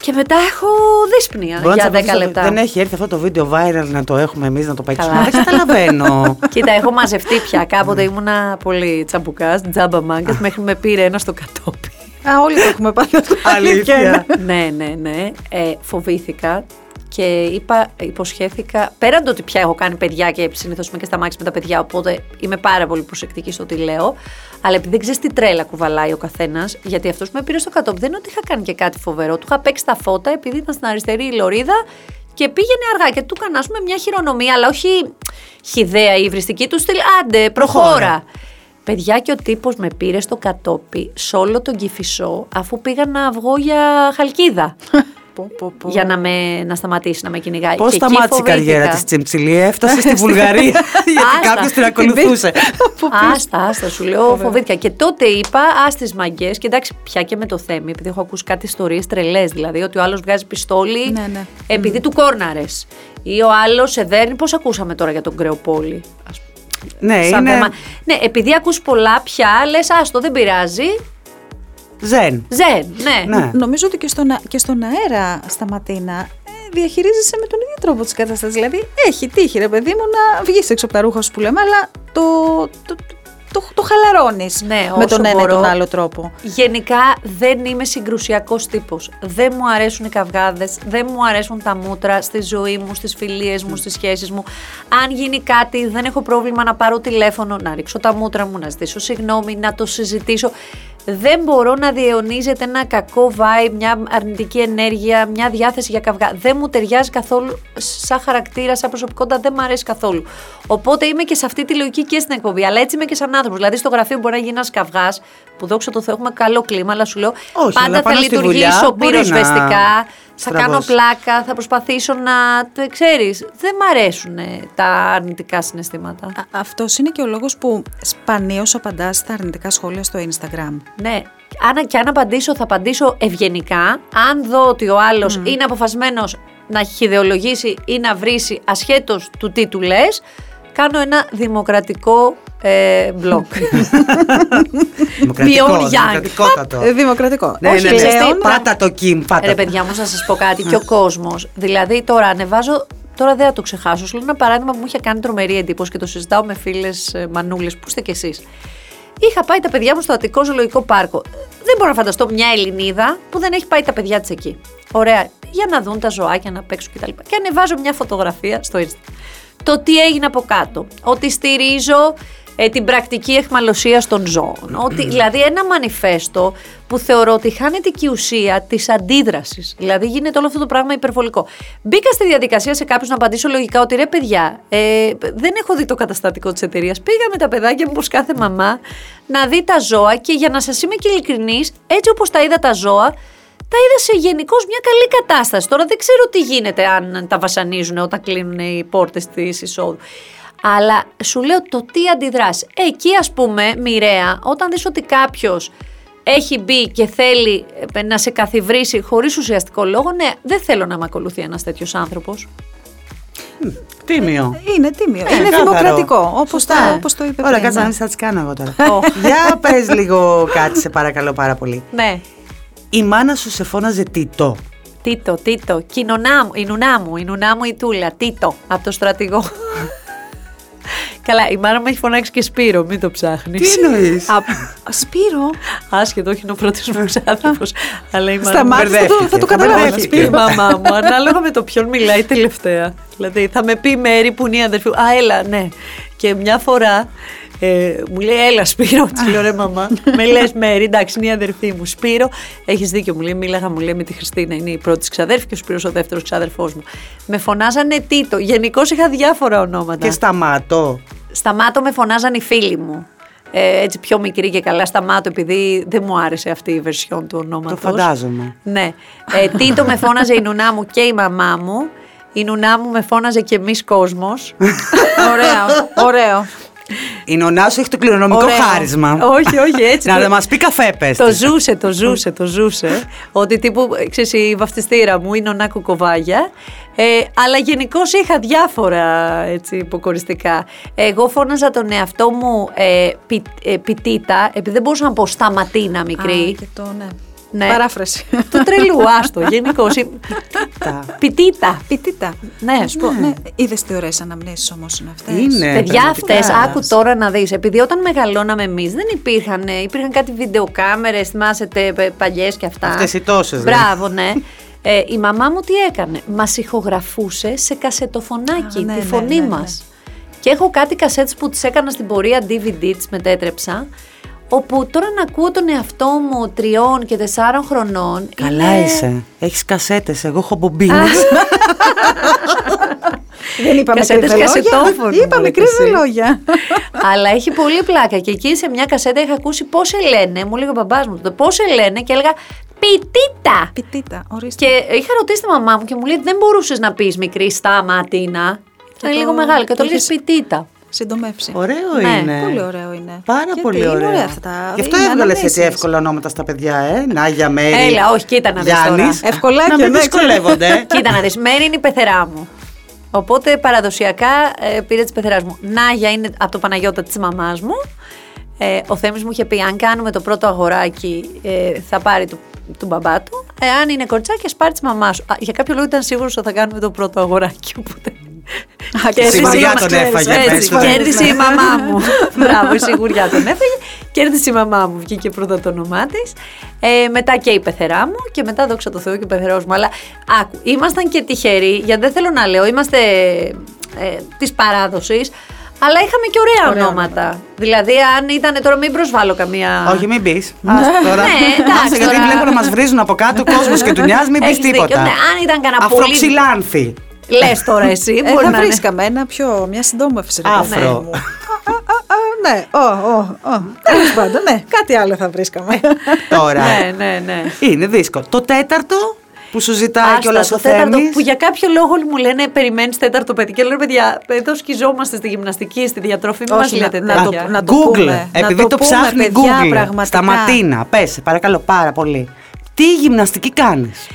και μετά έχω δύσπνοια για 10 λεπτά. Δεν έχει έρθει αυτό το βίντεο viral να το έχουμε εμείς να το παίξουμε. Δεν καταλαβαίνω. Κοίτα, έχω μαζευτεί πια. Κάποτε ήμουνα πολύ τσαμπουκάς, τζάμπα μάγκας, μέχρι με πήρε ένα στο κατόπι. Α, όλοι το έχουμε πάντα. Αλήθεια. ναι, ναι, ναι. Ε, φοβήθηκα και είπα, υποσχέθηκα, πέραν το ότι πια έχω κάνει παιδιά και συνήθως είμαι και στα μάξι με τα παιδιά, οπότε είμαι πάρα πολύ προσεκτική στο τι λέω. Αλλά επειδή δεν ξέρεις τι τρέλα κουβαλάει ο καθένας, γιατί αυτός που με πήρε στο κατόπι δεν είναι ότι είχα κάνει και κάτι φοβερό. Του είχα παίξει τα φώτα επειδή ήταν στην αριστερή η λωρίδα και πήγαινε αργά και του έκανα μια χειρονομία, αλλά όχι χιδέα ή βριστική του στυλ. Άντε, προχώρα. Παιδιά και ο τύπος με πήρε στο κατόπι σε όλο τον κυφισό αφού πήγα να βγω για χαλκίδα. Για να, με, να σταματήσει να με κυνηγάει. Πώς σταμάτησε η καριέρα της Τσιμψιλή, έφτασε στη Βουλγαρία γιατί κάποιος την ακολουθούσε. άστα, άστα, σου λέω, φοβήθηκα. Και τότε είπα, ας τις μαγκές, και εντάξει, πια και με το θέμα, επειδή έχω ακούσει κάτι ιστορίες τρελές, δηλαδή ότι ο άλλος βγάζει πιστόλι ναι, ναι. επειδή του κόρναρες. Ή ο άλλος σε δέρνει. Πώς ακούσαμε τώρα για τον Κρεοπόλη, α πούμε. Ναι, είναι... ναι, επειδή ακούς πολλά πια, λες άστο δεν πειράζει, Ζεν. Ζεν, ναι. ναι. Νομίζω ότι και στον, και στον αέρα στα Ματίνα ε, διαχειρίζεσαι με τον ίδιο τρόπο τη κατάσταση. Δηλαδή, έχει τύχει, ρε παιδί μου, να βγεις έξω από τα ρούχα σου που λέμε, αλλά το, το, το, το χαλαρώνεις ναι, με τον ένα ή τον άλλο τρόπο. Γενικά δεν είμαι συγκρουσιακός τύπος. Δεν μου αρέσουν οι καυγάδες, δεν μου αρέσουν τα μούτρα στη ζωή μου, στις φιλίες μου, στις σχέσεις μου. Αν γίνει κάτι, δεν έχω πρόβλημα να πάρω τηλέφωνο, να ρίξω τα μούτρα μου, να ζητήσω συγγνώμη, να το συζητήσω δεν μπορώ να διαιωνίζεται ένα κακό vibe, μια αρνητική ενέργεια, μια διάθεση για καυγά. Δεν μου ταιριάζει καθόλου σαν χαρακτήρα, σαν προσωπικότητα, δεν μου αρέσει καθόλου. Οπότε είμαι και σε αυτή τη λογική και στην εκπομπή. Αλλά έτσι είμαι και σαν άνθρωπος. Δηλαδή στο γραφείο μπορεί να γίνει ένας καυγάς, που δόξα τω Θεώ έχουμε καλό κλίμα, αλλά σου λέω Όχι, πάντα θα λειτουργήσω πυροσβεστικά. Θα κάνω πλάκα, θα προσπαθήσω να. ξέρεις, δεν μ' αρέσουν τα αρνητικά συναισθήματα. Αυτός είναι και ο λόγος που σπανίως απαντάς στα αρνητικά σχόλια στο Instagram. Ναι. Αν, και αν απαντήσω, θα απαντήσω ευγενικά. Αν δω ότι ο άλλος είναι αποφασμένος να χειδεολογήσει ή να βρίσει ασχέτως του τι του λες, κάνω ένα δημοκρατικό ε, μπλοκ. Δημοκρατικό, Beyond Young. δημοκρατικότατο. Ε, Δημοκρατικό. Ναι, Όχι, ναι, ναι. πλέον, Πάτα το Κιμ, πάτα Ρε το. παιδιά μου, να σας πω κάτι. και ο κόσμος. Δηλαδή, τώρα ανεβάζω. Τώρα δεν θα το ξεχάσω. Σου λέω ένα παράδειγμα που μου είχε κάνει τρομερή εντύπωση και το συζητάω με φίλες μανούλες που είστε κι εσείς; Είχα πάει τα παιδιά μου στο Αττικό Ζωολογικό Πάρκο. Δεν μπορώ να φανταστώ μια Ελληνίδα που δεν έχει πάει τα παιδιά της εκεί. Ωραία. Για να δουν τα ζωάκια, να παίξουν κτλ. Και ανεβάζω μια φωτογραφία στο Insta. Το τι έγινε από κάτω. Ότι στηρίζω ε, την πρακτική εχμαλωσίας των ζώων. Ότι, δηλαδή ένα μανιφέστο που θεωρώ ότι χάνεται και η ουσία της αντίδρασης. Δηλαδή γίνεται όλο αυτό το πράγμα υπερβολικό. Μπήκα στη διαδικασία σε κάποιους να απαντήσω λογικά ότι ρε παιδιά, ε, δεν έχω δει το καταστατικό της εταιρείας. Πήγα με τα παιδάκια μου, όπως κάθε μαμά, να δει τα ζώα και για να σας είμαι και ειλικρινής, έτσι όπως τα είδα τα ζώα, τα είδα σε γενικώς μια καλή κατάσταση. Τώρα δεν ξέρω τι γίνεται αν τα βασανίζουν όταν κλείνουν οι πόρτες της εισόδου. Αλλά σου λέω το τι αντιδράσει. Εκεί, ας πούμε, μοιραία, όταν δεις ότι κάποιος έχει μπει και θέλει ε, να σε καθιβρίσει χωρίς ουσιαστικό λόγο, ναι, δεν θέλω να με ακολουθεί ένας τέτοιος άνθρωπος. Τίμιο. Είναι τίμιο. Ε, είναι κάθαρο. δημοκρατικό. Όπως Σωστά. όπως το είπε Ωραία, πριν. κάτσε ναι. να θα τις κάνω εγώ τώρα. Για πες λίγο κάτι, σε παρακαλώ πάρα πολύ. Ναι. Η μάνα σου σε φώναζε Τίτο. Τίτο, Τίτο. Και η νονά μου, η νουνά μου, η νουνά μου η Τούλα. Τίτο, από το στρατηγό. Καλά, η μάνα μου έχει φωνάξει και Σπύρο, μην το ψάχνεις. Τι εννοείς; Σπύρο. Άσχετο, όχι είναι ο πρώτο μου άνθρωπος. αλλά η μάνα μου Σταμάτησε, θα το, θα το καταλάβω. Μπερδεύτηκε. Η μαμά μου, ανάλογα με το ποιον μιλάει τελευταία. Δηλαδή, θα με πει Μέρη που είναι η αδερφή μου. Α, έλα, ναι. Και μια φορά ε, μου λέει, Έλα, Σπύρο. Τη λέω, ρε μαμά. με λες, Μέρη, εντάξει, είναι η αδερφή μου. Σπύρο, έχεις δίκιο, μου λέει. Μίλαγα, μου λέει με τη Χριστίνα, είναι η πρώτη ξαδέρφη και ο Σπύρος ο δεύτερος ξαδερφός μου. Με φωνάζανε Τίτο. Γενικώς είχα διάφορα ονόματα. Και σταμάτω. Σταμάτω με φωνάζαν οι φίλοι μου. Ε, έτσι πιο μικρή και καλά σταμάτω επειδή δεν μου άρεσε αυτή η βερσιόν του ονόματος. Το φαντάζομαι. Ναι. Ε, Τίτο με φώναζε η νουνά μου και η μαμά μου. Η νουνά μου με φώναζε και εμείς κόσμος. ωραίο. ωραίο. Η νονά σου έχει το κληρονομικό Ωραίο. χάρισμα. όχι, όχι, έτσι. Να το- μας πει καφέ, πες. Το ζούσε, το ζούσε, το ζούσε. ότι τύπου, ξέρεις, η βαφτιστήρα μου είναι ο Νάκο Κοβάγια. Ε, αλλά γενικώ είχα διάφορα έτσι, υποκοριστικά. Εγώ φώναζα τον εαυτό μου ε, πι, ε, πιτίτα, επειδή δεν μπορούσα να πω σταματίνα μικρή. Α, και το, ναι. Ναι. Παράφραση. του τρελού, άστο, γενικώ. Πιτίτα. Πιτίτα. Ναι, Να σου πω, ναι. Είδες τι ωραίες αναμνήσεις όμως είναι αυτές. Είναι. Παιδιά, πραγματικά. αυτές, άκου τώρα να δεις. Επειδή όταν μεγαλώναμε εμείς δεν υπήρχαν. ε, Υπήρχαν κάτι βιντεοκάμερες, θυμάσαι παλιές και αυτά. Αυτές οι τόσες, ναι. Μπράβο, ναι. Ε, η μαμά μου τι έκανε; Μας ηχογραφούσε σε κασετοφωνάκι Α, ναι, τη ναι, φωνή ναι, ναι. μας. Και έχω κάτι κασέτες που τις έκανα στην πορεία DVD, τις μετέτρεψα. Όπου τώρα να ακούω τον εαυτό μου τριών και τεσσάρων χρονών. Καλά είναι- είσαι. Έχεις κασέτες. Εγώ έχω μπομπίνες. Δεν είπαμε Κασέτες κρύβε κασετόφωνο, λόγια. Είπαμε λέτε κρύβε εσύ. λόγια. Αλλά έχει πολύ πλάκα. Και εκεί σε μια κασέτα είχα ακούσει πώς σε λένε. Μου λέει ο μπαμπάς μου το πώς σε λένε και έλεγα Πιτίτα. Πιτίτα, ορίστε. Και είχα ρωτήσει τη μαμά μου και μου λέει Δεν μπορούσες να πεις μικρή σταματίνα. Ήταν το- λίγο μεγάλη και το το έλεγε έχεις- Πιτίτα. Συντομεύσει. Ωραίο Ναι, είναι. Πολύ ωραίο είναι. Πάρα Γιατί πολύ είναι ωραίο. ωραία αυτά τα- Γι' αυτό είναι έβγαλες έτσι αναμνήσεις. εύκολα ονόματα στα παιδιά, ε. Νάγια Μέρη. Έλα, όχι, κοίτα να δεις τώρα. Γιάννης. Ευκολάκια, Να μην ναι, δυσκολεύονται. Κοίτα να δεις, Μέρη είναι η πεθερά μου. Οπότε παραδοσιακά ε, πήρε της πεθεράς μου. Νάγια είναι από το Παναγιώτα της μαμάς μου. Ε, ο Θέμης μου είχε πει: Αν κάνουμε το πρώτο αγοράκι, ε, θα πάρει του, του μπαμπά του. Εάν είναι κοριτσάκι, ας πάρει της μαμάς σου. Α, για κάποιο λόγο ήταν σίγουρος ότι θα κάνουμε το πρώτο αγοράκι. Οπότε. Κέρδισε η σιγουριά μαμά- τον ξέρεις, έφαγε, έτσι, πες του. Κέρδισε η μαμά μου. Μπράβο, η σιγουριά τον έφαγε. Κέρδισε η μαμά μου, βγήκε πρώτα το όνομά της. Ε, μετά και η πεθερά μου και μετά δόξα τω Θεώ και ο πεθερός μου. Αλλά άκου, ήμασταν και τυχεροί, γιατί δεν θέλω να λέω, είμαστε ε, της παράδοσης. Αλλά είχαμε και ωραία, Ωραία ονόματα. Δηλαδή, αν ήταν τώρα, μην προσβάλλω καμία. Όχι, μην πεις. Ναι, εντάξει, γιατί τώρα. βλέπω να μας βρίζουν από κάτω ο κόσμος και του νοιάζει, μην πεις Έχεις δίκιο. τίποτα. Ναι, αν ήταν κανένα πολύ. Αφροξυλάνθη. Λες τώρα εσύ, Ε, μπορεί θα να είναι. βρίσκαμε ένα πιο, μια συντόμευση. ρε παιδί Άφρο. μου. Α, α, α, Ναι, ω, ω, ω. Τέλος πάντων, ναι, κάτι άλλο θα βρίσκαμε. Τώρα. Ναι, ναι, ναι. Είναι δύσκολο. Το τέταρτο που σου ζητάει Άστα, κιόλας το ο τέταρτο Θέμης. που για κάποιο λόγο μου λένε περιμένεις τέταρτο παιδί. Και λέω ρε παιδιά, εδώ σκιζόμαστε στη γυμναστική, στη διατροφή, μην μας Όχι, λέτε να- να το- τέτοια. να το Google. πούμε. Να Επειδή το το, πούμε, ψάχνει παιδιά, Google. πραγματικά. Σταματίνα. Πες, παρακαλώ πάρα πολύ. Τι γυμναστική κάνεις;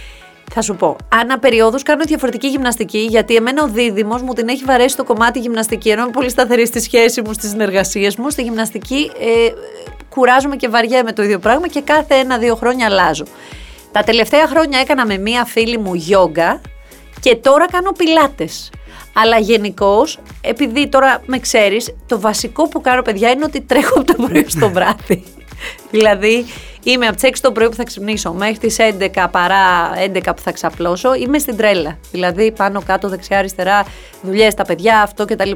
Θα σου πω. Ανά περιόδους κάνω διαφορετική γυμναστική, γιατί εμένα ο δίδυμος μου την έχει βαρέσει το κομμάτι γυμναστική. Ενώ είμαι πολύ σταθερή στη σχέση μου, στις συνεργασίες μου. Στη γυμναστική ε, κουράζομαι και βαριέμαι το ίδιο πράγμα και κάθε ένα-δύο χρόνια αλλάζω. Τα τελευταία χρόνια έκανα με μία φίλη μου γιόγκα και τώρα κάνω πιλάτες. Αλλά γενικώς, επειδή τώρα με ξέρεις, το βασικό που κάνω, παιδιά, είναι ότι τρέχω από το πρωί στο βράδυ. δηλαδή, είμαι από τις 6 το πρωί που θα ξυπνήσω μέχρι τις 11 παρά 11 που θα ξαπλώσω. Είμαι στην τρέλα. Δηλαδή, πάνω κάτω, δεξιά, αριστερά, δουλειές, τα παιδιά, αυτό κτλ.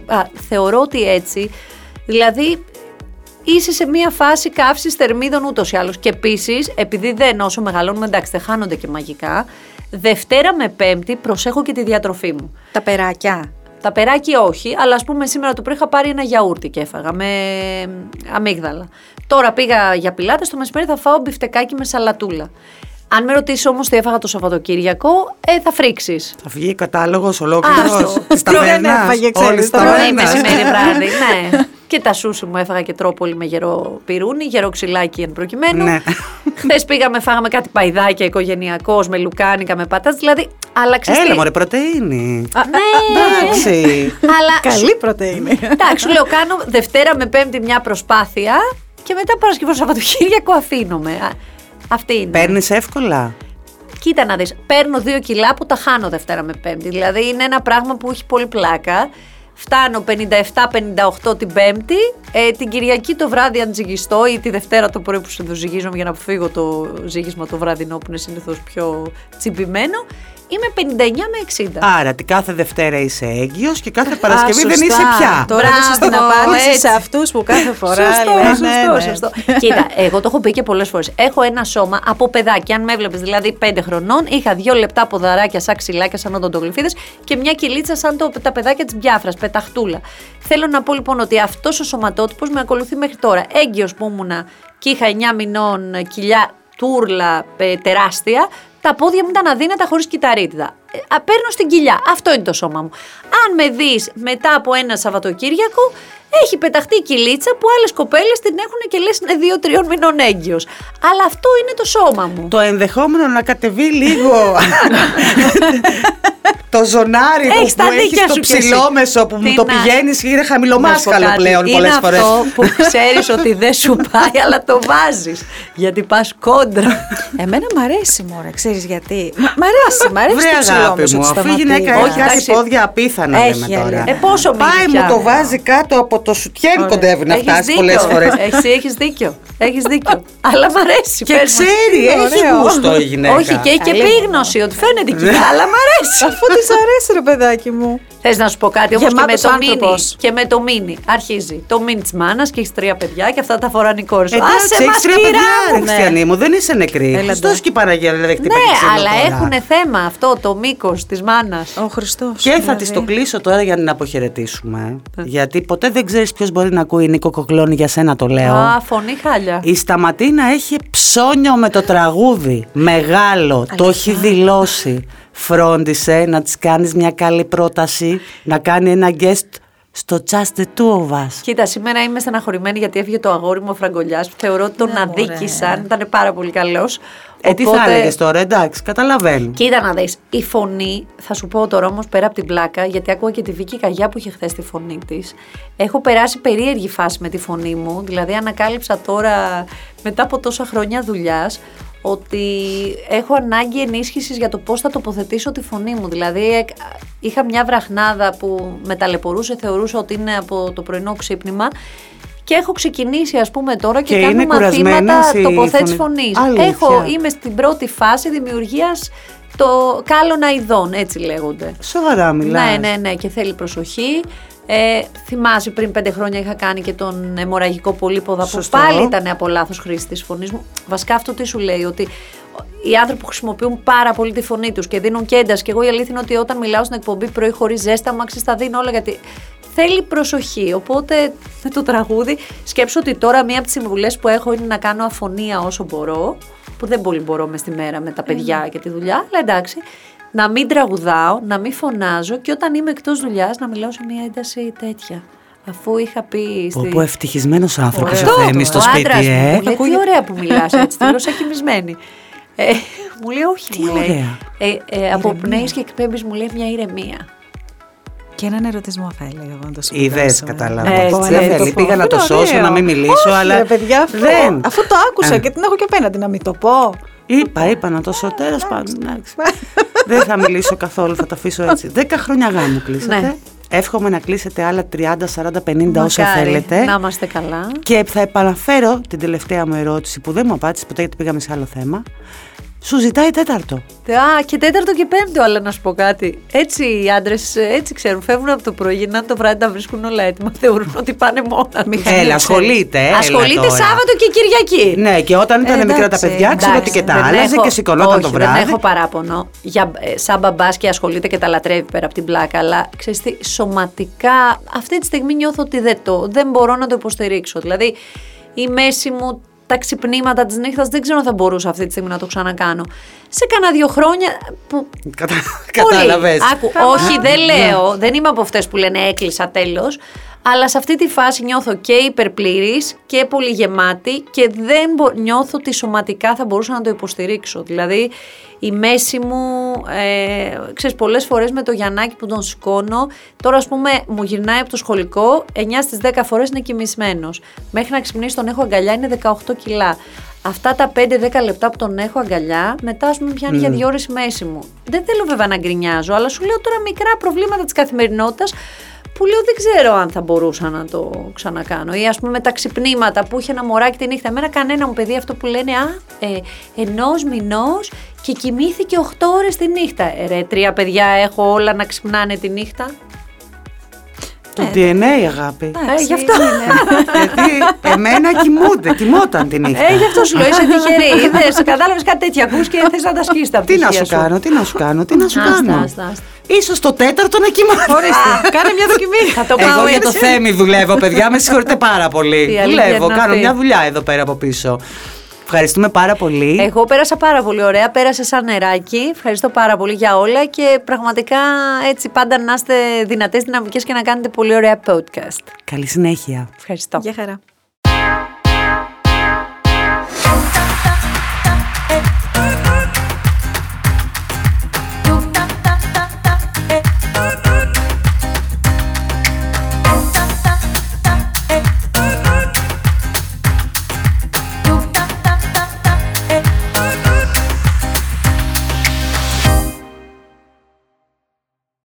Θεωρώ ότι έτσι. Δηλαδή, είσαι σε μια φάση καύσης θερμίδων ούτως ή άλλως. Και επίσης, επειδή δεν όσο μεγαλώνουμε, εντάξει, δεν χάνονται και μαγικά. Δευτέρα με Πέμπτη προσέχω και τη διατροφή μου. Τα περάκια. Τα περάκια όχι, αλλά ας πούμε σήμερα το πρωί είχα πάρει ένα γιαούρτι και έφαγα με αμύγδαλα. Τώρα πήγα για πιλάτες, το μεσημέρι θα φάω μπιφτεκάκι με σαλατούλα. Αν με ρωτήσεις όμως τι έφαγα το Σαββατοκύριακο, ε, θα φρίξεις. Θα βγει κατάλογος ολόκληρος Άστο. της ταβέρνας. ξέρεις, το Πρωί, μεσημέρι, βράδυ. Ναι. και τα σούσι μου έφαγα και τρώω πολύ με γερό πιρούνι, γερό ξυλάκι εν προκειμένου. Ναι. Χθες πήγαμε, φάγαμε κάτι παϊδάκια οικογενειακό, με λουκάνικα, με πατά. Δηλαδή, αλλά ξέρεις Έλα τι- μωρέ πρωτεΐνη. Ναι, Εντάξει. αλλά Καλή πρωτεΐνη. Εντάξει, σου λέω, κάνω Δευτέρα με Πέμπτη μια προσπάθεια και μετά Παρασκευό Σαββατοκύριακο αφήνομαι. Α, Αυτή είναι. Παίρνεις εύκολα; Κοίτα να δεις, παίρνω δύο κιλά που τα χάνω Δευτέρα με Πέμπτη. Δηλαδή είναι ένα πράγμα που έχει πολύ πλάκα. Φτάνω 57-58 την Πέμπτη. Ε, την Κυριακή το βράδυ, αν ζυγιστώ, ή τη Δευτέρα το πρωί που συνδοζυγίζομαι για να αποφύγω το ζύγισμα το βραδινό που είναι συνήθως πιο τσιμπημένο, είμαι 59 με 60. Άρα την κάθε Δευτέρα είσαι έγκυος και κάθε Παρασκευή Α, δεν σωστά. είσαι πια. Τώρα Μπράβο, έδωσες την απάντηση έτσι. σε αυτούς που κάθε φορά Σωστό, λένε, σωστό, ναι, ναι. σωστό. Κοίτα, εγώ το έχω πει και πολλές φορές. Έχω ένα σώμα από παιδάκι. Αν με έβλεπες δηλαδή πέντε χρονών, είχα δύο λεπτά ποδαράκια σαν ξυλάκια, σαν οντοτογλυφίδε και μια κυλίτσα σαν το, τα παιδάκια της Μπιάφρας, πεταχτούλα. Θέλω να πω λοιπόν ότι αυτός ο σωματότυπος με ακολουθεί μέχρι τώρα. Έγκυος που ήμουνα και είχα 9 μηνών κοιλιά τούρλα ε, τεράστια, τα πόδια μου ήταν αδύνατα χωρίς κυταρίτιδα. Ε, α, παίρνω στην κοιλιά. Αυτό είναι το σώμα μου. Αν με δεις μετά από ένα Σαββατοκύριακο, έχει πεταχτεί η κυλίτσα που άλλες κοπέλες την έχουν και λες είναι δύο-τριών μηνών έγκυος. Αλλά αυτό είναι το σώμα μου. Το ενδεχόμενο να κατεβεί λίγο το ζωνάρι Έχεις που τα έχεις δίκια το σου κι εσύ. ψηλόμεσο που μου Τι το να- πηγαίνεις και είναι Να σου πω χαμηλομάσκαλο κάτι. πλέον είναι πολλές φορές. αυτό που ξέρεις ότι δεν σου πάει, αλλά το βάζεις. Γιατί πας κόντρα. Εμένα μ' αρέσει μωρέ, ξέρεις γιατί. Μ' μ' αρέσει, μ' αρέσει Βρε το αγάπη ψηλόμεσο μου, της αφού η γυναίκα σταματίδας. έχει Όχι, κάτι εντάξει. πόδια απίθανα Έχει, λέμε τώρα. αλήθεια. Ε, πόσο μήνυ Πάει μου πια. το βάζει κάτω από το σουτιέν κοντεύει να Έχεις φτάσεις δίκιο. πολλές φορές. Εσύ έχεις δίκιο. Έχεις δίκιο. αλλά μ' αρέσει. Και πες μου. ξέρει, είναι έχει ωραίο. γούστο η γυναίκα. Όχι, και έχει και Καλή επίγνωση ότι φαίνεται εκεί. αλλά μ' αρέσει. Αφού της αρέσει ρε παιδάκι μου. Θες να σου πω κάτι όμως και με Γεμάτος το μίνι. άνθρωπος. Και με το μίνι. Αρχίζει το μίνι της μάνας και έχεις τρία παιδιά και αυτά τα φοράνε οι κόρες σου. Εντάξει, Άσε έχεις μας, τρία παιδιά, κυρά ρε μου. Χριστιανή μου, δεν είσαι νεκρή. Έλατε. Χριστός και η Παναγία δεν χτύπα και Ναι, ξύλο αλλά τώρα. έχουν θέμα αυτό το μήκος της μάνας. Ο Χριστός. Και θα δηλαδή. της το κλείσω τώρα για να την αποχαιρετήσουμε. Γιατί ποτέ δεν ξέρεις ποιος μπορεί να ακούει Νίκο Κοκλώνη για σένα το λέω. Α, φωνή χάλια. Η Σταματίνα έχει ψώνιο με το τραγούδι. Μεγάλο. Το έχει δηλώσει. Φρόντισε να της κάνεις μια καλή πρόταση. Να κάνει ένα guest στο Just the Two of Us. Κοίτα, σήμερα είμαι στεναχωρημένη γιατί έφυγε το αγόρι μου ο Φραγκολιάς. Θεωρώ ότι τον Ναι, μωρέ. αδίκησαν. Ήταν πάρα πολύ καλός. Ε, τι θα έλεγες τώρα, εντάξει, καταλαβαίνω. Κοίτα να δεις, η φωνή, θα σου πω τώρα όμως πέρα από την πλάκα, γιατί άκουγα και τη Βίκη Καγιά που είχε χθες τη φωνή της. Έχω περάσει περίεργη φάση με τη φωνή μου, δηλαδή ανακάλυψα τώρα μετά από τόσα χρόνια δουλειάς ότι έχω ανάγκη ενίσχυσης για το πώς θα τοποθετήσω τη φωνή μου. Δηλαδή εκ- είχα μια βραχνάδα που με ταλαιπωρούσε, θεωρούσα ότι είναι από το πρωινό ξύπνημα και έχω ξεκινήσει ας πούμε τώρα και, Και κάνω είναι κουρασμένη μαθήματα η τοποθέτηση φωνή. φωνής. Αλήθεια. Έχω, είμαι στην πρώτη φάση δημιουργίας το κάλωνα ειδών, έτσι λέγονται. Σοβαρά μιλάς. Ναι, ναι, ναι, και θέλει προσοχή. Ε, θυμάσαι πριν πέντε χρόνια είχα κάνει και τον αιμορραγικό πολύποδα Σωστό. που πάλι ήταν από λάθος χρήση της φωνής μου. Βασικά αυτό τι σου λέει, ότι οι άνθρωποι που χρησιμοποιούν πάρα πολύ τη φωνή τους και δίνουν και ένταση. Και εγώ η αλήθεια είναι ότι όταν μιλάω στην εκπομπή πρωί χωρίς ζέσταμα, ξέρεις, τα δίνω όλα γιατί θέλει προσοχή. Οπότε με το τραγούδι σκέψω ότι τώρα μία από τις συμβουλές που έχω είναι να κάνω αφωνία όσο μπορώ. Που δεν πολύ μπορώ μες στη μέρα με τα παιδιά και τη δουλειά, αλλά εντάξει. Να μην τραγουδάω, να μην φωνάζω και όταν είμαι εκτός δουλειάς να μιλάω σε μία ένταση τέτοια. Αφού είχα πει. Πω, στη- πω ευτυχισμένος άνθρωπος ο αυτό, Θέμης στο ο σπίτι, άντρας μου ε; μου λέει, τι ωραία που μιλάς έτσι, τελείως εκκοιμισμένη. Ε, μου λέει όχι, Τι μου λέει. ωραία. Ε, ε, αποπνέεις και εκπέμπεις μου λέει μια ηρεμία. Και έναν ερωτισμό θα έλεγα εγώ να το σου Είδε, περάσω, ε. κατάλαβα. Έτσι, Δεν έτσι. θέλει. Πήγα να το Είναι σώσω, ωραίο. να μην μιλήσω, Όχι, αλλά. ρε, παιδιά, αυτό, δεν. αφού το άκουσα Ε. και την έχω και απέναντι να μην το πω. Είπα, είπα να το σώσω. Τέλος πάντων. εντάξει. Δεν θα μιλήσω καθόλου, θα το αφήσω έτσι. Δέκα χρόνια γάμου κλείσατε. Ναι. Εύχομαι να κλείσετε άλλα 30, 40, 50 όσα Μακάρι θέλετε. Να είμαστε καλά. Και θα επαναφέρω την τελευταία μου ερώτηση που δεν μου απάντησε ποτέ γιατί πήγαμε σε άλλο θέμα. Σου ζητάει τέταρτο. Α, και τέταρτο και πέμπτο, αλλά να σου πω κάτι. Έτσι οι άντρες έτσι ξέρουν. Φεύγουν από το πρωί, γυρνάνε το βράδυ, τα βρίσκουν όλα έτοιμα. Θεωρούν ότι πάνε μόνα. τους. Έλα, ασχολείται. έλα Ασχολείται τώρα. Σάββατο και Κυριακή. Ναι, και όταν ήταν Ε, μικρά τα εντάξει, παιδιά, ξέρω ότι Εντάξει, και τα δεν άλλαζε έχω- και σηκωνόταν όχι, το βράδυ. Δεν έχω παράπονο. Για, ε, σαν μπαμπάς και ασχολείται και τα λατρεύει πέρα από την πλάκα. Αλλά ξέρεις τι, σωματικά αυτή τη στιγμή νιώθω ότι δεν, το, δεν μπορώ να το υποστηρίξω. Δηλαδή, η μέση μου, τα ξυπνήματα της νύχτας δεν ξέρω αν θα μπορούσα αυτή τη στιγμή να το ξανακάνω. Σε κάνα δύο χρόνια που. Κατα... Πολύ. Κατάλαβες. Άκου, όχι, δεν λέω, δεν είμαι από αυτές που λένε έκλεισα τέλος. Αλλά σε αυτή τη φάση νιώθω και υπερπλήρης και πολύ γεμάτη και δεν μπο- νιώθω ότι σωματικά θα μπορούσα να το υποστηρίξω. Δηλαδή η μέση μου, ε, ξέρεις πολλές φορές με το Γιαννάκι που τον σηκώνω, τώρα ας πούμε μου γυρνάει από το σχολικό, 9 στις 10 φορές είναι κοιμισμένος. Μέχρι να ξυπνήσει τον έχω αγκαλιά είναι 18 κιλά. Αυτά τα 5-10 λεπτά που τον έχω αγκαλιά, μετά ας πούμε πιάνει για δύο ώρες η μέση μου. Δεν θέλω βέβαια να γκρινιάζω, αλλά σου λέω τώρα μικρά προβλήματα της καθημερινότητας που λέω δεν ξέρω αν θα μπορούσα να το ξανακάνω. Ή ας πούμε με τα ξυπνήματα που είχε ένα μωράκι τη νύχτα. Εμένα κανένα μου παιδί αυτό που λένε Α, ε, ενός μηνός και κοιμήθηκε 8 ώρες τη νύχτα. Ε, ρε, τρία παιδιά έχω όλα να ξυπνάνε τη νύχτα. Το DNA, αγάπη. Ε, γι' αυτό. Γιατί εμένα κοιμούνται, κοιμόταν τη νύχτα. Ε, γι' αυτό σου λέω, είσαι τυχερή. Είδες, κατάλαβες κάτι τέτοια ακούς και θες να τα σκίσει τα Τι να πτυχία σου κάνω, τι να σου κάνω, τι να σου Άστα, κάνω. άστα, άστα. Ίσως το τέταρτο να κοιμάται. Ορίστε, κάνε μια δοκιμή. Θα το πάω Εγώ για το έτσι. θέμη δουλεύω, παιδιά. Με συγχωρείτε πάρα πολύ. Τι αλήθεια Δουλεύω, είναι κάνω αυτή. μια δουλειά εδώ πέρα από πίσω. Ευχαριστούμε πάρα πολύ. Εγώ πέρασα πάρα πολύ ωραία, πέρασε σαν νεράκι. Ευχαριστώ πάρα πολύ για όλα και πραγματικά έτσι πάντα να είστε δυνατές, δυναμικές και να κάνετε πολύ ωραία podcast. Καλή συνέχεια. Ευχαριστώ. Γεια χαρά.